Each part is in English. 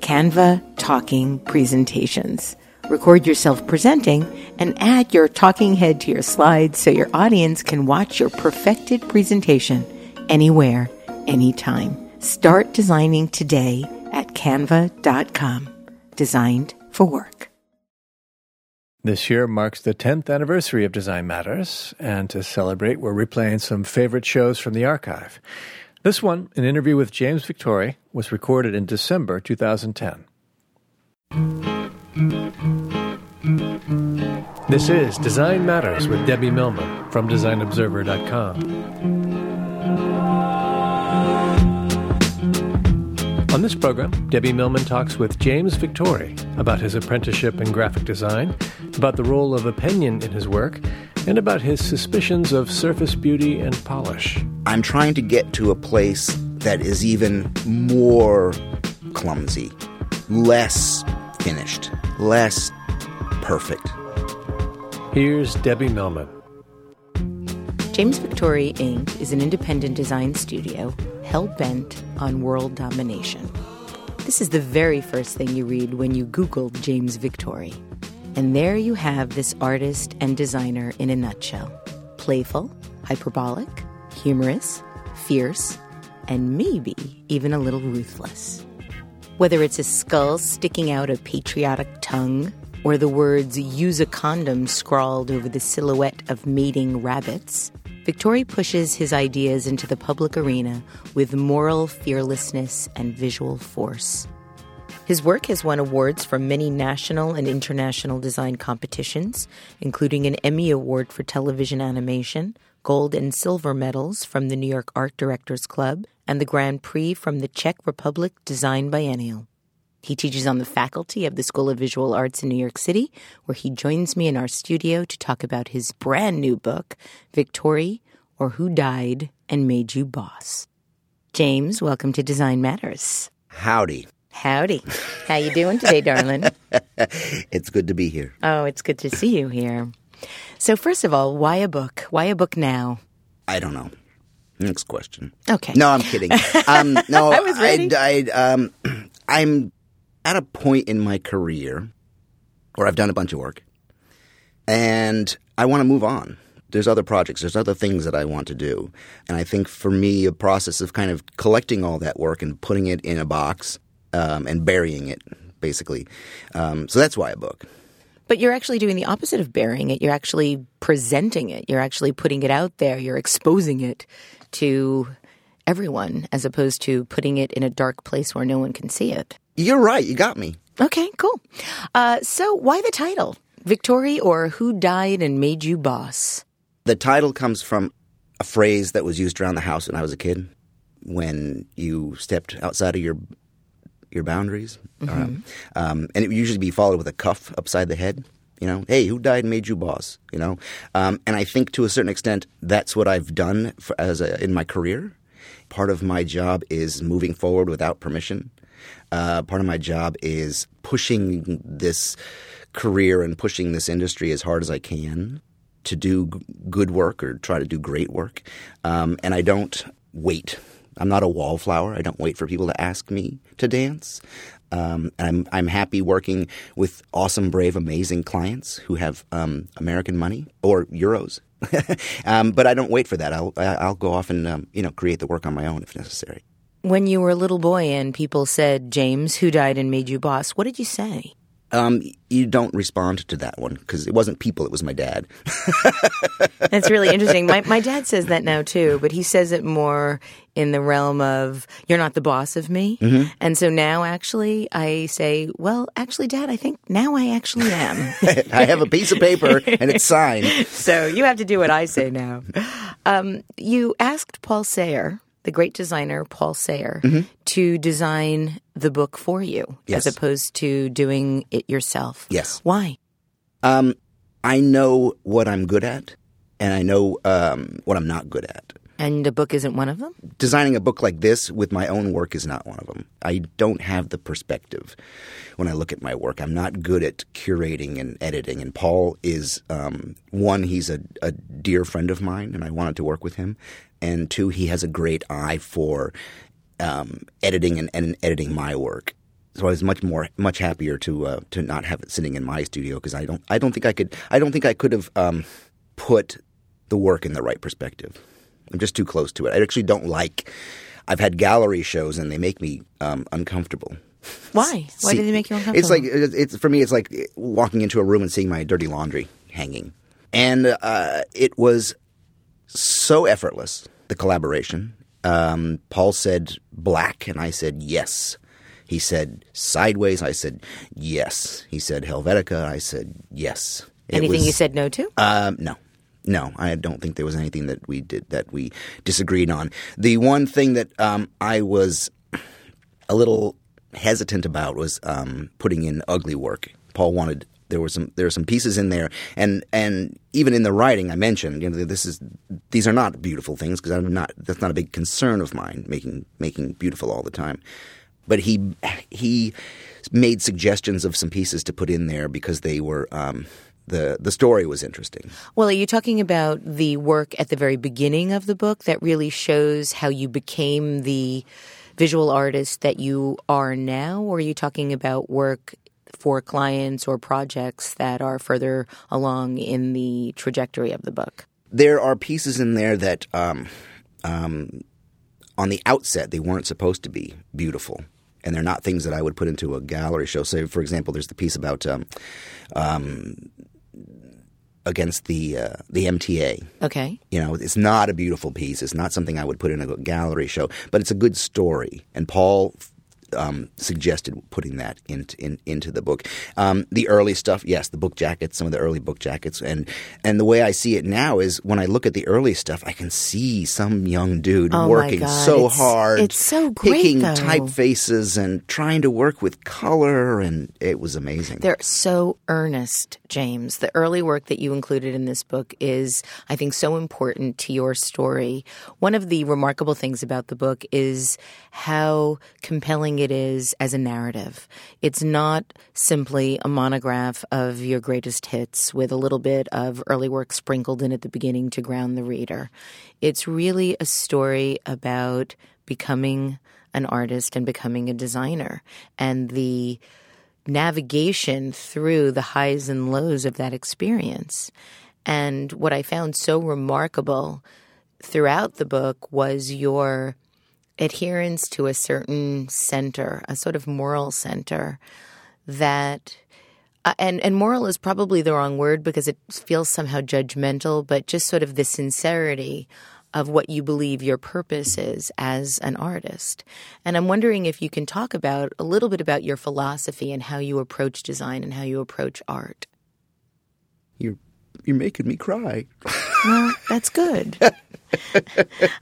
Canva Talking Presentations. Record yourself presenting and add your talking head to your slides so your audience can watch your perfected presentation anywhere, anytime. Start designing today at canva.com. Designed for work. This year marks the 10th anniversary of Design Matters, and to celebrate, we're replaying some favorite shows from the archive. This one, an interview with James Victore, was recorded in December 2010. This is Design Matters with Debbie Millman from DesignObserver.com. On this program, Debbie Millman talks with James Victore about his apprenticeship in graphic design, about the role of opinion in his work, and about his suspicions of surface beauty and polish. I'm trying to get to a place that is even more clumsy, less finished, less perfect. Here's Debbie Millman. James Victore Inc. is an independent design studio hell bent on world domination. This is the very first thing you read when you Google James Victore. And there you have this artist and designer in a nutshell playful, hyperbolic, humorous, fierce, and maybe even a little ruthless. Whether it's a skull sticking out a patriotic tongue, or the words use a condom scrawled over the silhouette of mating rabbits, Victore pushes his ideas into the public arena with moral fearlessness and visual force. His work has won awards from many national and international design competitions, including an Emmy Award for television animation, gold and silver medals from the New York Art Directors Club, and the Grand Prix from the Czech Republic Design Biennial. He teaches on the faculty of the School of Visual Arts in New York City, where he joins me in our studio to talk about his brand new book, Victore or Who Died and Made You Boss. James, welcome to Design Matters. Howdy. Howdy. How you doing today, darling? it's good to be here. Oh, it's good to see you here. So, first of all, why a book? Why a book now? I don't know. Next question. Okay. No, I'm kidding. Um, no, I was ready. I, I, um, I'm at a point in my career where I've done a bunch of work, and I want to move on. There's other projects, there's other things that I want to do, and I think for me, a process of kind of collecting all that work and putting it in a box um, and burying it, basically. Um, so that's why a book. But you're actually doing the opposite of burying it. You're actually presenting it. You're actually putting it out there. You're exposing it to everyone as opposed to putting it in a dark place where no one can see it. You're right. You got me. Okay, cool. Uh, so why the title? Victore or Who Died and Made You Boss? The title comes from a phrase that was used around the house when I was a kid. When you stepped outside of your your boundaries, um, um, and it would usually be followed with a cuff upside the head. You know, hey, who died and made you boss? You know, um, and I think to a certain extent that's what I've done for, as a, in my career. Part of my job is moving forward without permission. Uh, part of my job is pushing this career and pushing this industry as hard as I can to do good work or try to do great work, um, and I don't wait. I'm not a wallflower. I don't wait for people to ask me to dance. Um, I'm I'm happy working with awesome, brave, amazing clients who have um, American money or euros. um, but I don't wait for that. I'll I'll go off and um, you know create the work on my own if necessary. When you were a little boy and people said, James, who died and made you boss, what did you say? Um, you don't respond to that one because it wasn't people; it was my dad. That's really interesting. My my dad says that now too, but he says it more in the realm of "you're not the boss of me," Mm-hmm. and so now actually I say, "Well, actually, Dad, I think now I actually am." I have a piece of paper and it's signed. so you have to do what I say now. Um, you asked Paul Sahre, the great designer Paul Sahre, to design the book for you Mm-hmm. Yes. as opposed to doing it yourself. Yes. Why? Um, I know what I'm good at, and I know um, what I'm not good at. And a book isn't one of them? designing a book like this with my own work is not one of them. I don't have the perspective when I look at my work. I'm not good at curating and editing. And Paul is um, one, he's a, a dear friend of mine, and I wanted to work with him. And two, he has a great eye for um, editing and, and editing my work. So I was much more, much happier to uh, to not have it sitting in my studio because I don't, I don't think I could, I don't think I could have um, put the work in the right perspective. I'm just too close to it. I actually don't like. I've had gallery shows and they make me um, uncomfortable. Why? Why See, do they make you uncomfortable? It's like it's for me. It's like walking into a room and seeing my dirty laundry hanging, and uh, it was so effortless. The collaboration. Um, Paul said black, and I said yes. He said sideways. I said yes. He said Helvetica. I said yes. It anything was- you said no to? um, no. No, I don't think there was anything that we did that we disagreed on. The one thing that um, I was a little hesitant about was um, putting in ugly work. Paul wanted there were some there were some pieces in there, and and even in the writing I mentioned, you know, this is these are not beautiful things because I'm not that's not a big concern of mine making making beautiful all the time. But he he made suggestions of some pieces to put in there because they were. Um, the, the story was interesting. Well, are you talking about the work at the very beginning of the book that really shows how you became the visual artist that you are now? Or are you talking about work for clients or projects that are further along in the trajectory of the book? there are pieces in there that um, um, on the outset they weren't supposed to be beautiful and they're not things that i would put into a gallery show say for example there's the piece about um, um, against the uh, the mta Okay. you know it's not a beautiful piece. It's not something i would put in a gallery show but it's a good story. And paul um, suggested putting that into in, into the book. Um, the early stuff, yes, the book jackets, some of the early book jackets, and and the way I see it now is when I look at the early stuff, I can see some young dude Oh working so it's- hard, it's so great, picking though. typefaces and trying to work with color, and it was amazing. They're so earnest, James. The early work that you included in this book is, I think, so important to your story. One of the remarkable things about the book is how compelling it is as a narrative. It's not simply a monograph of your greatest hits with a little bit of early work sprinkled in at the beginning to ground the reader. It's really a story about becoming an artist and becoming a designer and the navigation through the highs and lows of that experience. And what I found so remarkable throughout the book was your adherence to a certain center, a sort of moral center that. Uh, and and moral is probably the wrong word because it feels somehow judgmental, but just sort of the sincerity of what you believe your purpose is as an artist. And I'm wondering if you can talk about a little bit about your philosophy and how you approach design and how you approach art. You're making me cry. Well, that's good. I,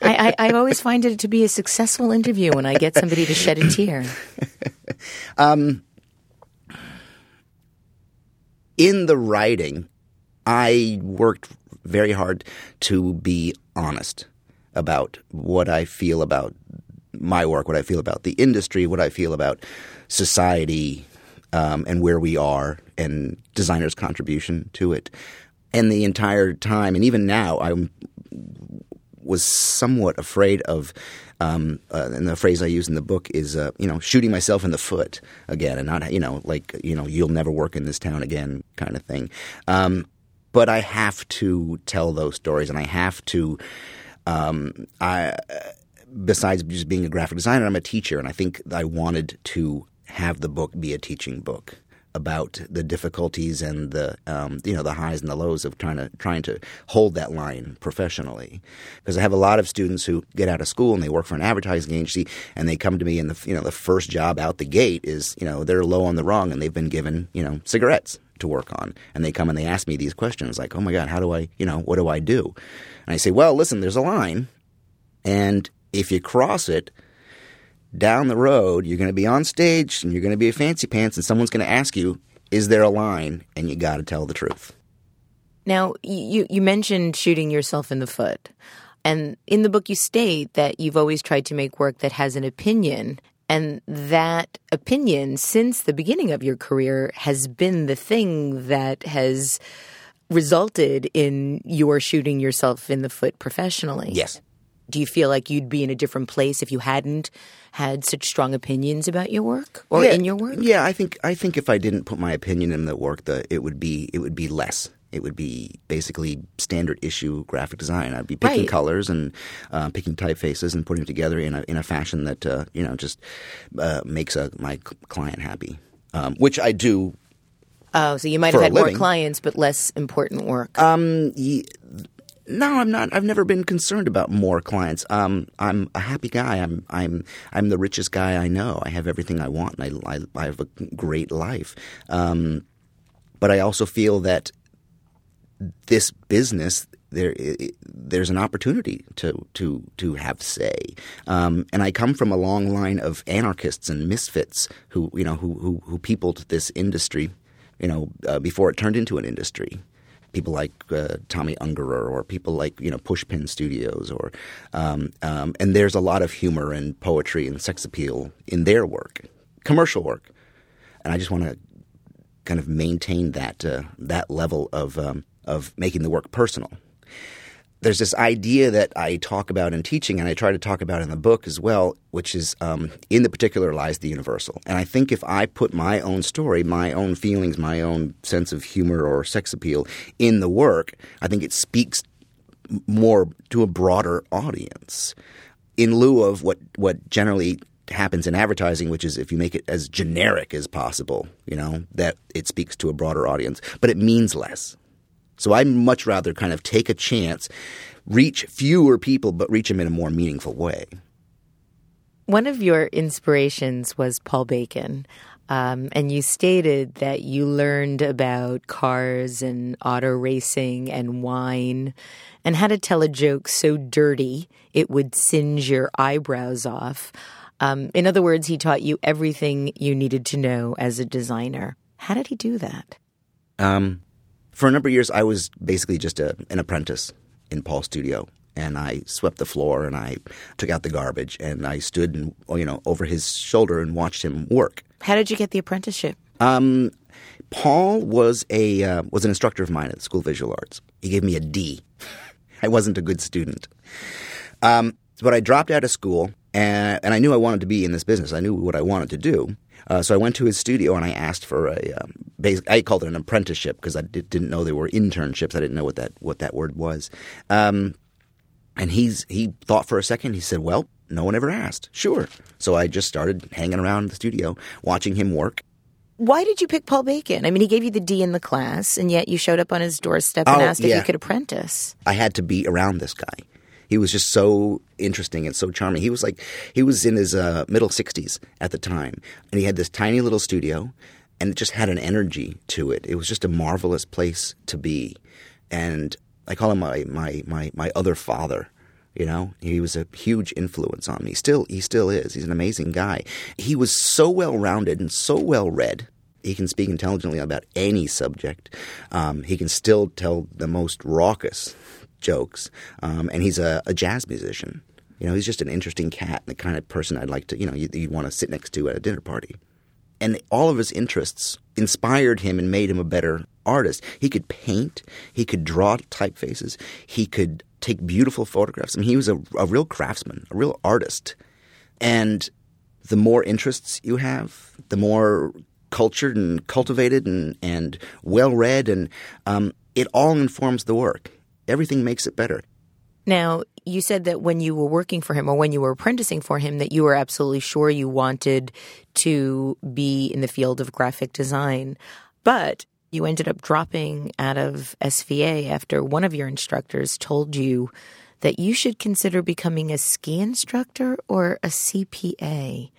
I, I always find it to be a successful interview when I get somebody to shed a tear. in the writing, I worked very hard to be honest about what I feel about my work, what I feel about the industry, what I feel about society, um, and where we are, and designers' contribution to it. And the entire time, and even now, I was somewhat afraid of. Um, uh, and the phrase I use in the book is, uh, you know, shooting myself in the foot again, and not, you know, like, you know, you'll never work in this town again, kind of thing. Um, but I have to tell those stories, and I have to. Um, I besides just being a graphic designer, I'm a teacher, and I think I wanted to have the book be a teaching book about the difficulties and the um, you know the highs and the lows of trying to trying to hold that line professionally. Because I have a lot of students who get out of school and they work for an advertising agency and they come to me and the you know the first job out the gate is you know they're low on the rung and they've been given you know cigarettes to work on and they come and they ask me these questions like oh my god how do I you know what do I do and I say well listen there's a line and if you cross it down the road, you're going to be on stage and you're going to be a fancy pants, and someone's going to ask you, "Is there a line?" And you got to tell the truth. Now, you you mentioned shooting yourself in the foot, and in the book you state that you've always tried to make work that has an opinion. And that opinion, since the beginning of your career, has been the thing that has resulted in your shooting yourself in the foot professionally. Yes. Do you feel like you'd be in a different place if you hadn't had such strong opinions about your work or yeah, in your work? Yeah, I think I think if I didn't put my opinion in the work, the it would be it would be less. It would be basically standard issue graphic design. I'd be picking Right. colors and uh, picking typefaces and putting them together in a in a fashion that uh, you know just uh, makes a, my client happy, um, which I do Oh, so you might have had more clients, but less important work. Um, no, I'm not. I've never been concerned about more clients. Um, I'm a happy guy. I'm I'm I'm the richest guy I know. I have everything I want, and I I, I have a great life. Um, but I also feel that this business there there's an opportunity to to to have say um, and I come from a long line of anarchists and misfits who you know who who, who peopled this industry you know uh, before it turned into an industry people like uh, Tomi Ungerer or people like you know Pushpin Studios or um, um, and there's a lot of humor and poetry and sex appeal in their work commercial work and I just want to kind of maintain that uh, that level of um, of making the work personal. There's this idea that I talk about in teaching, and I try to talk about in the book as well, which is um, in the particular lies the universal. And I think if I put my own story, my own feelings, my own sense of humor or sex appeal in the work, I think it speaks more to a broader audience in lieu of what what generally happens in advertising, which is if you make it as generic as possible, you know, that it speaks to a broader audience, but it means less. So I'd much rather kind of take a chance, reach fewer people, but reach them in a more meaningful way. One of your inspirations was Paul Bacon. Um, and you stated that you learned about cars and auto racing and wine and how to tell a joke so dirty it would singe your eyebrows off. Um, in other words, he taught you everything you needed to know as a designer. How did he do that? Um, for a number of years, I was basically just a, an apprentice in Paul's studio, and I swept the floor and I took out the garbage, and I stood and you know over his shoulder and watched him work. How did you get the apprenticeship? Um, Paul was a uh, was an instructor of mine at the School of Visual Arts. He gave me a D. I wasn't a good student, um, but I dropped out of school, and, and I knew I wanted to be in this business. I knew what I wanted to do. Uh, so I went to his studio and I asked for a um, basic. I called it an apprenticeship because I did, didn't know there were internships. I didn't know what that what that word was. Um, and he's he thought for a second. He said, "Well, no one ever asked." Sure. So I just started hanging around the studio, watching him work. Why did you pick Paul Bacon? I mean, he gave you the D in the class, and yet you showed up on his doorstep and Oh, asked if you could apprentice. I had to be around this guy. He was just so interesting and so charming. He was like he was in his uh, middle sixties at the time, and he had this tiny little studio, and it just had an energy to it. It was just a marvelous place to be, and I call him my my my my other father. You know, he was a huge influence on me. Still, he still is. He's an amazing guy. He was so well rounded and so well read. He can speak intelligently about any subject. Um, he can still tell the most raucous jokes, um, and he's a, a jazz musician. You know, he's just an interesting cat and the kind of person I'd like to, you know, you, you'd want to sit next to at a dinner party. And all of his interests inspired him and made him a better artist. He could paint. He could draw typefaces. He could take beautiful photographs. I mean, he was a, a real craftsman, a real artist. And the more interests you have, the more cultured and cultivated and, and well read, and um, it all informs the work. Everything makes it better. Now, you said that when you were working for him or when you were apprenticing for him, that you were absolutely sure you wanted to be in the field of graphic design. But you ended up dropping out of SVA after one of your instructors told you that you should consider becoming a ski instructor or a CPA.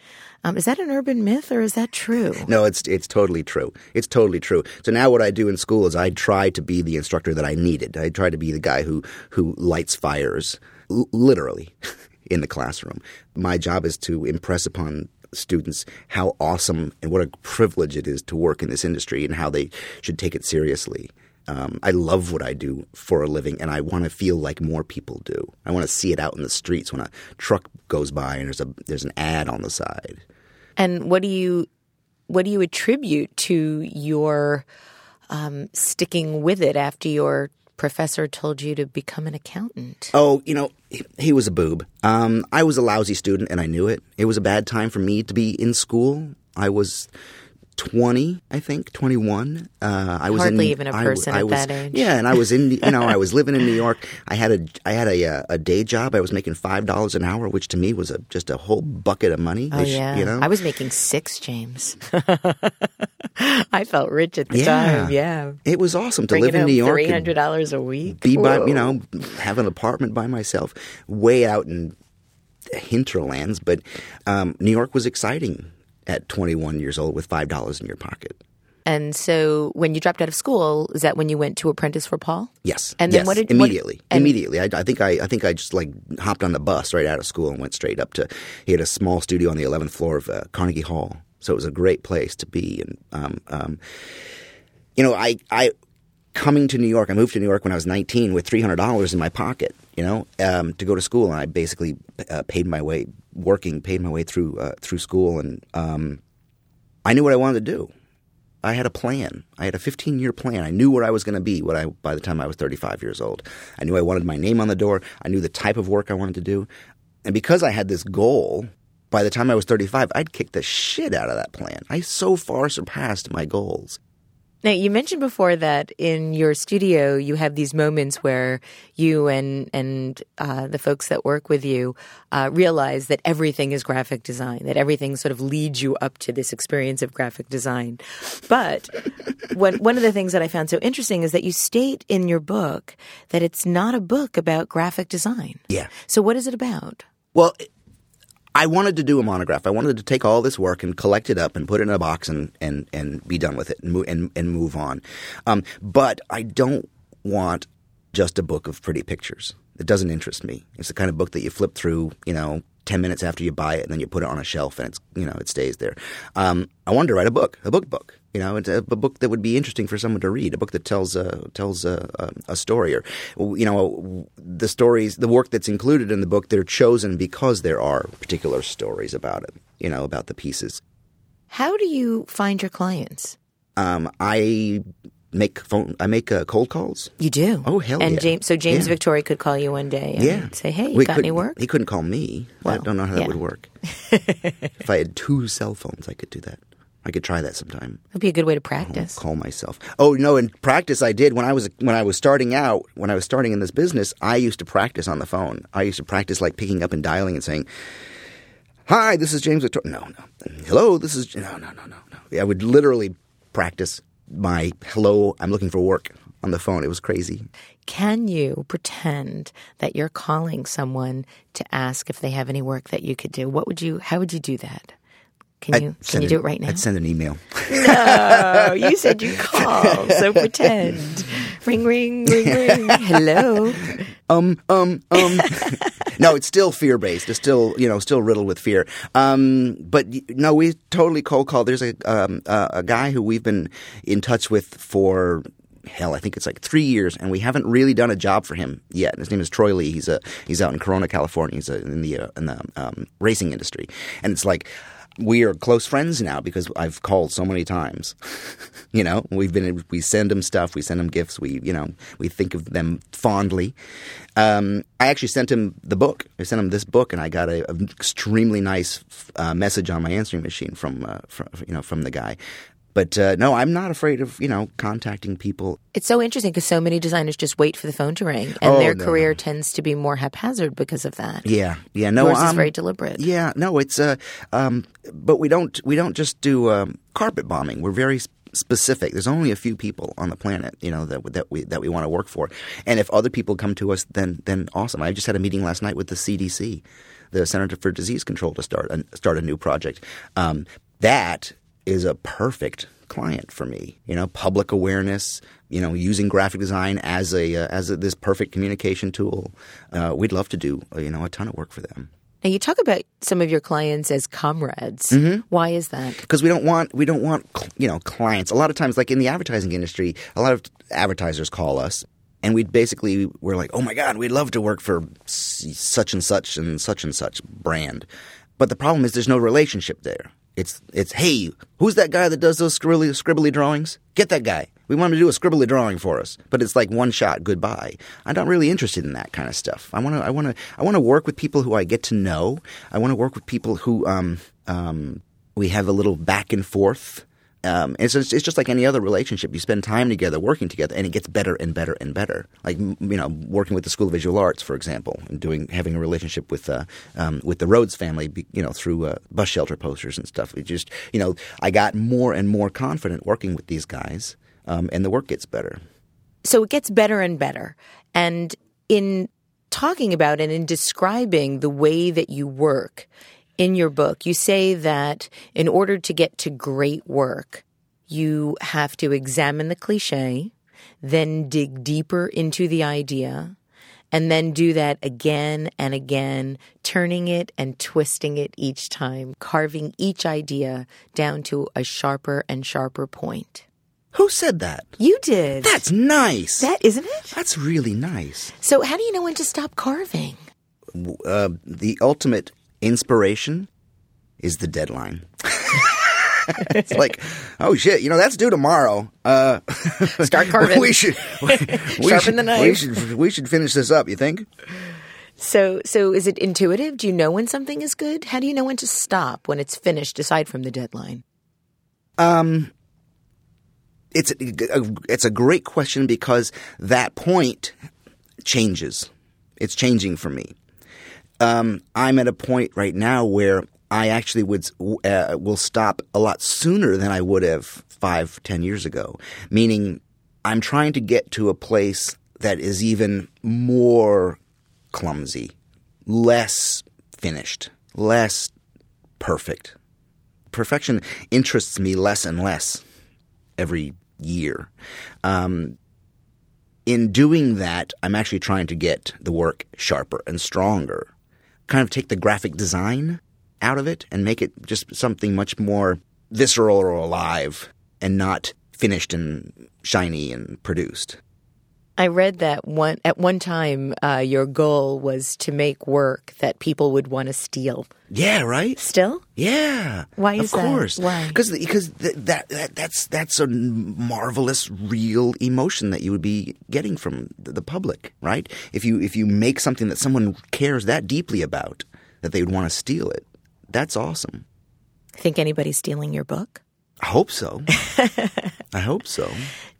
Um, is that an urban myth or is that true? No, it's it's totally true. It's totally true. So now what I do in school is I try to be the instructor that I needed. I try to be the guy who who lights fires, l- literally, in the classroom. My job is to impress upon students how awesome and what a privilege it is to work in this industry and how they should take it seriously. Um, I love what I do for a living, and I want to feel like more people do. I want to see it out in the streets when a truck goes by and there's a there's an ad on the side. And what do you what do you attribute to your um, sticking with it after your professor told you to become an accountant? Oh, you know, he, he was a boob. Um, I was a lousy student, and I knew it. It was a bad time for me to be in school. I was 20, I think, 21. Uh, I was Hardly in, even a person I at was- that age. Yeah, and I was in, you know, I was living in New York. I had a, I had a, uh, a day job. I was making five dollars an hour, which to me was a, just a whole bucket of money. Oh yeah, you know. I was making six, James. I felt rich at the Yeah. time. Yeah, it was awesome to bringing live in New York. Three hundred dollars a week. Be by, you know, have an apartment by myself, way out in hinterlands. But um, New York was exciting at 21 years old with five dollars in your pocket. And so, when you dropped out of school, is that when you went to apprentice for Paul? Yes. And then yes, what did- what- immediately? and- immediately. I, I think I, I think I just like hopped on the bus right out of school and went straight up to. He had a small studio on the 11th floor of uh, Carnegie Hall, so it was a great place to be. And um, um, you know, I I coming to New York. I moved to New York when I was 19 with $300 in my pocket. You know, um, to go to school, and I basically uh, paid my way working, paid my way through uh, through school, and um, I knew what I wanted to do. I had a plan. I had a 15 year plan. I knew where I was going to be when I, by the time I was 35 years old. I knew I wanted my name on the door. I knew the type of work I wanted to do. And because I had this goal, by the time I was 35, I'd kicked the shit out of that plan. I so far surpassed my goals. Now, you mentioned before that in your studio you have these moments where you and and uh, the folks that work with you uh, realize that everything is graphic design, that everything sort of leads you up to this experience of graphic design. But one one of the things that I found so interesting is that you state in your book that it's not a book about graphic design. Yeah. So, what is it about? Well, I wanted to do a monograph. I wanted to take all this work and collect it up and put it in a box and, and, and be done with it and move, and, and move on. Um, but I don't want just a book of pretty pictures. It doesn't interest me. It's the kind of book that you flip through, you know, 10 minutes after you buy it and then you put it on a shelf and it's, you know, it stays there. Um, I wanted to write a book, a book book. You know, it's a, a book that would be interesting for someone to read, a book that tells uh, tells uh, a, a story, or you know, the stories, the work that's included in the book, they're chosen because there are particular stories about it. You know, about the pieces. How do you find your clients? Um, I make phone, I make uh, cold calls. You do. Oh, hell And yeah. James, so James Yeah. Victoria could call you one day and Yeah, say, "Hey, We got any work?" He couldn't call me. I don't know how that yeah. would work. if I had two cell phones, I could do that. I could try that sometime. That'd be a good way to practice. call myself. Oh no! In practice, I did when I was when I was starting out. When I was starting in this business, I used to practice on the phone. I used to practice like picking up and dialing and saying, "Hi, this is James Victore." No, no. Hello, this is no, no, no, no, no. I would literally practice my "Hello, I'm looking for work" on the phone. It was crazy. Can you pretend that you're calling someone to ask if they have any work that you could do? What would you? How would you do that? Can you? Can you do it right now? I'd send an email. No, you said you call, so pretend. Ring, ring, ring, ring. Hello. um, um, um. no, it's still fear based. It's still, you know, still riddled with fear. Um, but no, we totally cold call. There's a um, a, a guy who we've been in touch with for hell, I think it's like three years, and we haven't really done a job for him yet. His name is Troy Lee. He's a he's out in Corona, California. He's a, in the uh, in the um, racing industry, and it's like. We are close friends now because I've called so many times. you know, we've been we send them stuff, we send them gifts, we you know we think of them fondly. Um, I actually sent him the book. I sent him this book, and I got a, a extremely nice uh, message on my answering machine from, uh, from you know from the guy. But uh, no, I'm not afraid of you know contacting people. It's so interesting because so many designers just wait for the phone to ring, and Oh, their no, career no. tzy to be more haphazard because of that. Yeah, yeah. No, Yours is um, very deliberate. Yeah, no, it's uh, um, but we don't we don't just do um, carpet bombing. We're very specific. There's only a few people on the planet, you know, that that we that we want to work for. And if other people come to us, then then awesome. I just had a meeting last night with the CDC, the Center for Disease Control, to start a, start a new project. Um, that is a perfect client for me. You know, public awareness. You know, using graphic design as a uh, as a, this perfect communication tool. Uh, we'd love to do uh, you know a ton of work for them. Now you talk about some of your clients as comrades. Mm-hmm. Why is that? because we don't want we don't want you know clients. A lot of times, like in the advertising industry, a lot of advertisers call us, and we basically we're like, oh my god, we'd love to work for such and such and such and such brand, but the problem is there's no relationship there. It's it's hey, who's that guy that does those scribbly scribbly drawings? Get that guy. We want him to do a scribbly drawing for us, but it's like one shot, goodbye. I'm not really interested in that kind of stuff. I want to I want to I want to work with people who I get to know. I want to work with people who um um we have a little back and forth. Um, it's just, it's just like any other relationship. You spend time together, working together, and it gets better and better and better. Like you know, working with the School of Visual Arts, for example, and doing having a relationship with uh, um, with the Rhodes family, you know, through uh, bus shelter posters and stuff. It just you know, I got more and more confident working with these guys, um, and the work gets better. So it gets better and better. And in talking about and in describing the way that you work in your book, you say that in order to get to great work, you have to examine the cliche, then dig deeper into the idea, and then do that again and again, turning it and twisting it each time, carving each idea down to a sharper and sharper point. Who said that? You did. That's nice. that isn't it? That's really nice. So, how do you know when to stop carving? uh, the ultimate inspiration is the deadline. it's like, oh shit, you know that's due tomorrow. Uh, Start carving. we should, we, we Sharpen should, the knife. We should, we should finish this up. You think? So, so is it intuitive? Do you know when something is good? How do you know when to stop when it's finished, aside from the deadline? Um, it's a, it's a great question because that point changes. It's changing for me. Um, I'm at a point right now where I actually would uh, will stop a lot sooner than I would have five, ten years ago. Meaning, I'm trying to get to a place that is even more clumsy, less finished, less perfect. Perfection interests me less and less every year. Um, in doing that, I'm actually trying to get the work sharper and stronger. Kind of take the graphic design out of it and make it just something much more visceral or alive and not finished and shiny and produced. I read that one at one time. Uh, your goal was to make work that people would want to steal. Yeah, right? Still, Yeah. Why is of that? course. Why? Because because th- that, that that's that's a marvelous real emotion that you would be getting from the, the public, right? If you if you make something that someone cares that deeply about that they would want to steal it, that's awesome. think anybody's stealing your book? I hope so. I hope so.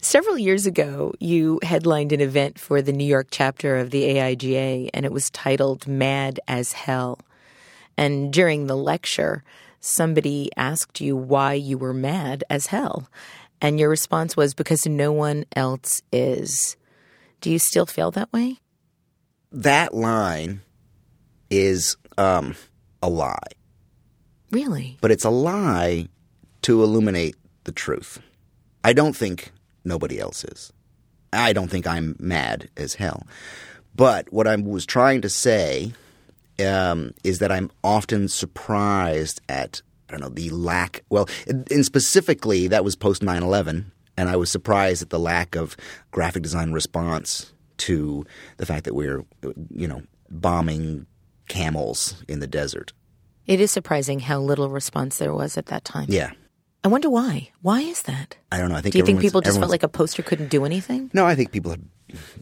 Several years ago, you headlined an event for the New York chapter of the AIGA, and it was titled Mad as Hell. And during the lecture, somebody asked you why you were mad as hell. And your response was because no one else is. Do you still feel that way? That line is um, a lie, Really? but it's a lie to illuminate the truth. I don't think nobody else is. I don't think I'm mad as hell. But what I was trying to say um, is that I'm often surprised at I don't know the lack. Well, and specifically that was post 9/11, and I was surprised at the lack of graphic design response to the fact that we're you know bombing camels in the desert. It is surprising how little response there was at that time. Yeah. I wonder why. Why is that? I don't know. I think Do you think people just felt like a poster couldn't do anything? No, I think people are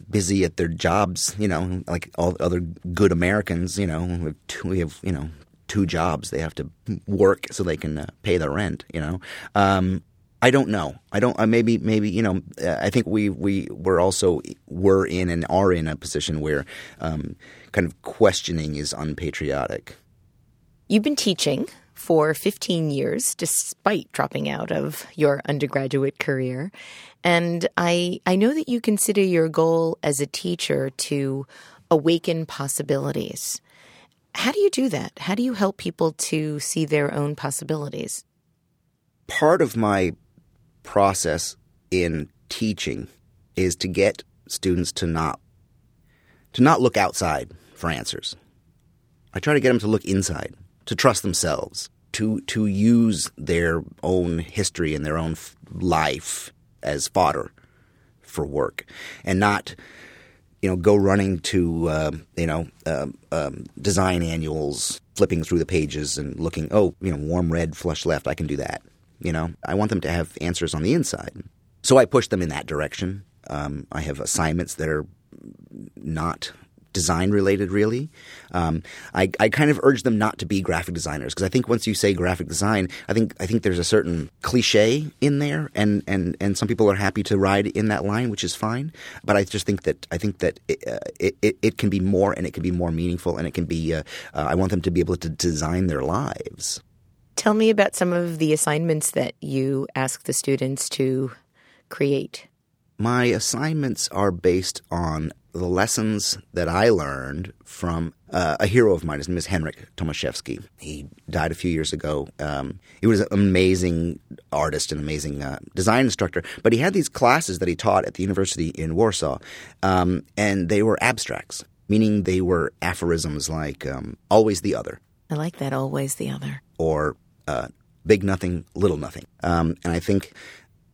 busy at their jobs. You know, like all other good Americans. You know, we have two, we have you know two jobs. They have to work so they can uh, pay their rent. You know, um, I don't know. I don't. Uh, maybe maybe you know. Uh, I think we we were also were in and are in a position where um, kind of questioning is unpatriotic. You've been teaching for 15 years despite dropping out of your undergraduate career. And I I know that you consider your goal as a teacher to awaken possibilities. How do you do that? How do you help people to see their own possibilities? part of my process in teaching is to get students to not to not look outside for answers. I try to get them to look inside, to trust themselves, to to use their own history and their own f- life as fodder for work, and not you know, go running to uh, you know um, um, design annuals, flipping through the pages and looking. Oh, you know, warm red, flush left. I can do that. You know, I want them to have answers on the inside, so I push them in that direction. Um, I have assignments that are not design related really. Um, I, I kind of urge them not to be graphic designers because i think once you say graphic design i think i think there's a certain cliche in there and, and, and some people are happy to ride in that line which is fine. But i just think that i think that it, uh, it, it, it can be more and it can be more meaningful and it can be uh, uh, i want them to be able to design their lives. Tell me about some of the assignments that you ask the students to create. my assignments are based on the lessons that I learned from uh, a hero of mine. His name is Henryk Tomaszewski. He died a few years ago. Um, he was an amazing artist, and amazing uh, design instructor. But he had these classes that he taught at the university in Warsaw, um, and they were abstracts, meaning they were aphorisms like um, "always the other" I like that always the other. or uh, "big nothing, little nothing." Um, and I think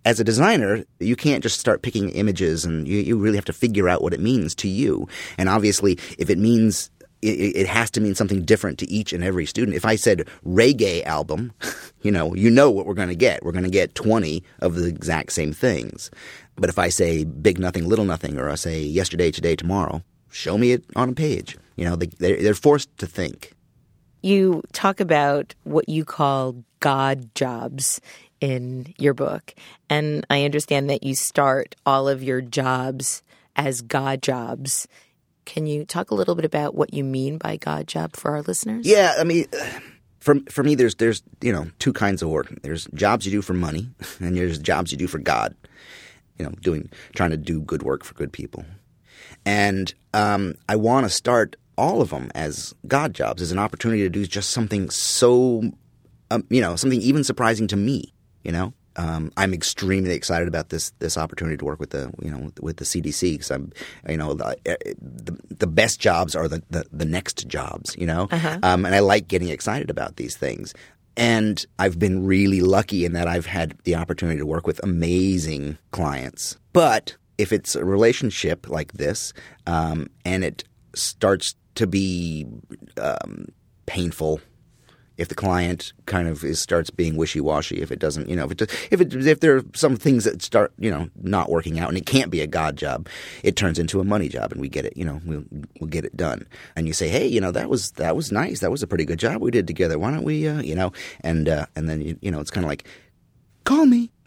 as a designer, you can't just start picking images, and you, you really have to figure out what it means to you. And obviously, if it means it, has to mean something different to each and every student. If I said reggae album, you know, you know what we're going to get. We're going to get 20 of the exact same things. But if I say big nothing, little nothing, or I say yesterday, today, tomorrow, show me it on a page. You know, they, they're forced to think. You talk about what you call God jobs in your book. And I understand that you start all of your jobs as God jobs. Can you talk a little bit about what you mean by God job for our listeners? Yeah, I mean, for for me, there's there's you know two kinds of work. There's jobs you do for money, and there's jobs you do for God. You know, doing trying to do good work for good people. And um, I want to start all of them as God jobs, as an opportunity to do just something so, um, you know, something even surprising to me. You know, um, I'm extremely excited about this this opportunity to work with the you know with the CDC because I'm you know the, the the best jobs are the the, the next jobs. You know, um, and I like getting excited about these things. And I've been really lucky in that I've had the opportunity to work with amazing clients. But if it's a relationship like this, um, and it starts to be um, painful, if the client kind of is, starts being wishy-washy, if it doesn't, you know, if it if it if there are some things that start, you know, not working out, and it can't be a God job, it turns into a money job, and we get it, you know, we'll we'll get it done. And you say, hey, you know, that was that was nice, that was a pretty good job we did together. Why don't we, uh, you know, and uh, and then you, you know, it's kind of like. Call me.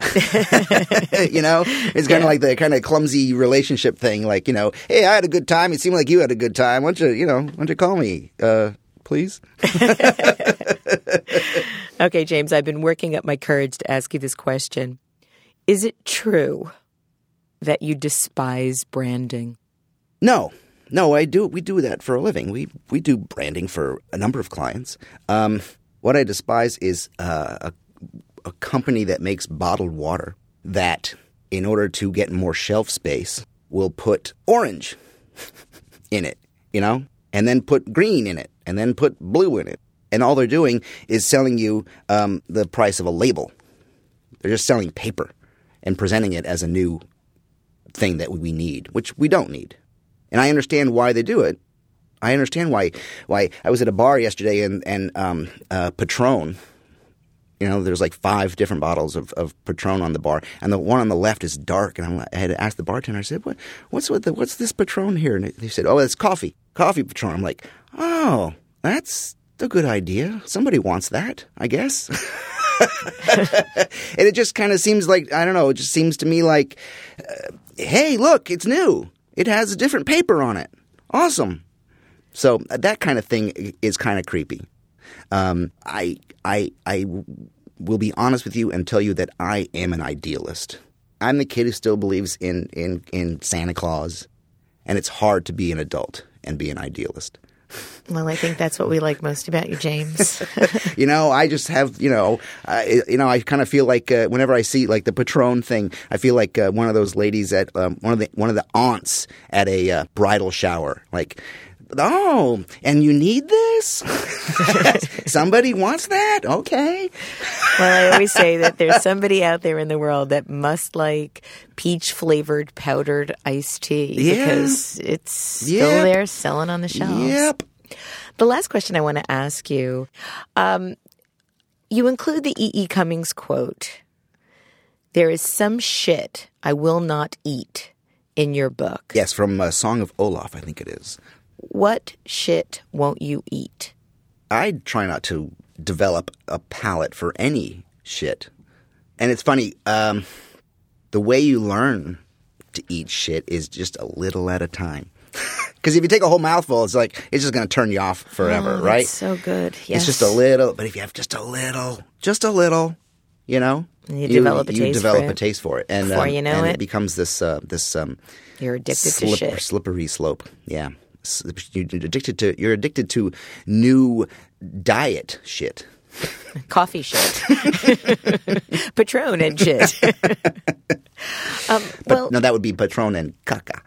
you know, it's kind of like the kind of clumsy relationship thing. Like, you know, hey, I had a good time. It seemed like you had a good time. Why don't you, you know, why don't you call me, uh, please? Okay, James, I've been working up my courage to ask you this question. Is it true that you despise branding? No, no, I do. We do that for a living. We we do branding for a number of clients. Um, what I despise is uh, a a company that makes bottled water that, in order to get more shelf space, will put orange in it. You know, and then put green in it, and then put blue in it, and all they're doing is selling you um, the price of a label. They're just selling paper and presenting it as a new thing that we need, which we don't need. And I understand why they do it. I understand why. Why I was at a bar yesterday and and um, uh, Patron. You know, there's like five different bottles of, of Patron on the bar, and the one on the left is dark. And I'm, I had to ask the bartender. I said, "What? What's with the, What's this Patron here?" And they said, "Oh, it's coffee, coffee Patron." I'm like, "Oh, that's a good idea. Somebody wants that, I guess." and it just kind of seems like I don't know. It just seems to me like, uh, hey, look, it's new. It has a different paper on it. Awesome. So uh, that kind of thing is kind of creepy. Um, I I I will be honest with you and tell you that I am an idealist. I'm the kid who still believes in in in Santa Claus, and it's hard to be an adult and be an idealist. Well, I think that's what we like most about you, James. you know, I just have, you know, you know, I kind of feel like uh, whenever I see like the Patron thing, I feel like uh, one of those ladies at um, one of the one of the aunts at a uh, bridal shower, like. Oh, and you need this? Somebody wants that? Okay. well, I always say that there's somebody out there in the world that must like peach flavored powdered iced tea Yeah. because it's still Yep. there selling on the shelves. Yep. The last question I want to ask you um, you include the E. E. Cummings quote There is some shit I will not eat in your book. Yes, from uh, Song of Olaf, I think it is. What shit won't you eat? I try not to develop a palate for any shit. And it's funny, um, the way you learn to eat shit is just a little at a time. Because if you take a whole mouthful, it's like, it's just going to turn you off forever, Oh, right? so good. Yes. It's just a little, but if you have just a little, just a little, you know, And you develop a you taste develop for a it. taste for it, and Before um, you know and it. becomes this uh, this um, You're addicted to shit. slippery slope. Yeah, you're addicted to you're addicted to new diet shit. Coffee shit. Patron and shit. um, But well, no, that would be Patron and caca.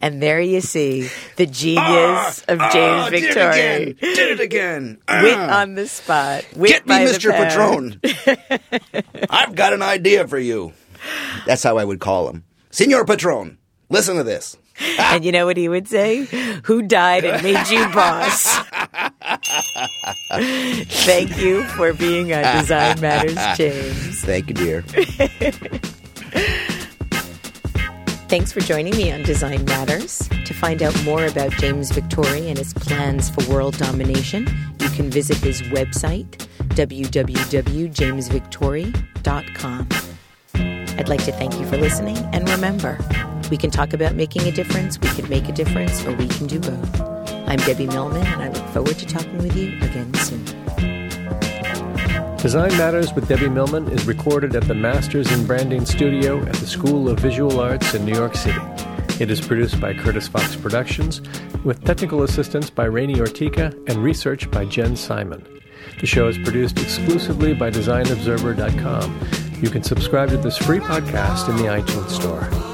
and there you see the genius of James Victore. Ah, Did it again. Wit on the spot. Wit Get me, Mr. Patron. I've got an idea for you. That's how I would call him. Senor Patron, listen to this. And you know what he would say? Who died and made you boss? Thank you for being on Design Matters, James. Thank you, dear. Thanks for joining me on Design Matters. To find out more about James Victore and his plans for world domination, you can visit his website, www.jamesvictore.com. I'd like to thank you for listening, and remember, we can talk about making a difference, we can make a difference, or we can do both. I'm Debbie Millman, and I look forward to talking with you again soon. Design Matters with Debbie Millman is recorded at the Masters in Branding Studio at the School of Visual Arts in New York City. It is produced by Curtis Fox Productions, with technical assistance by Rainey Ortica and research by Jen Simon. The show is produced exclusively by DesignObserver.com. You can subscribe to this free podcast in the iTunes Store.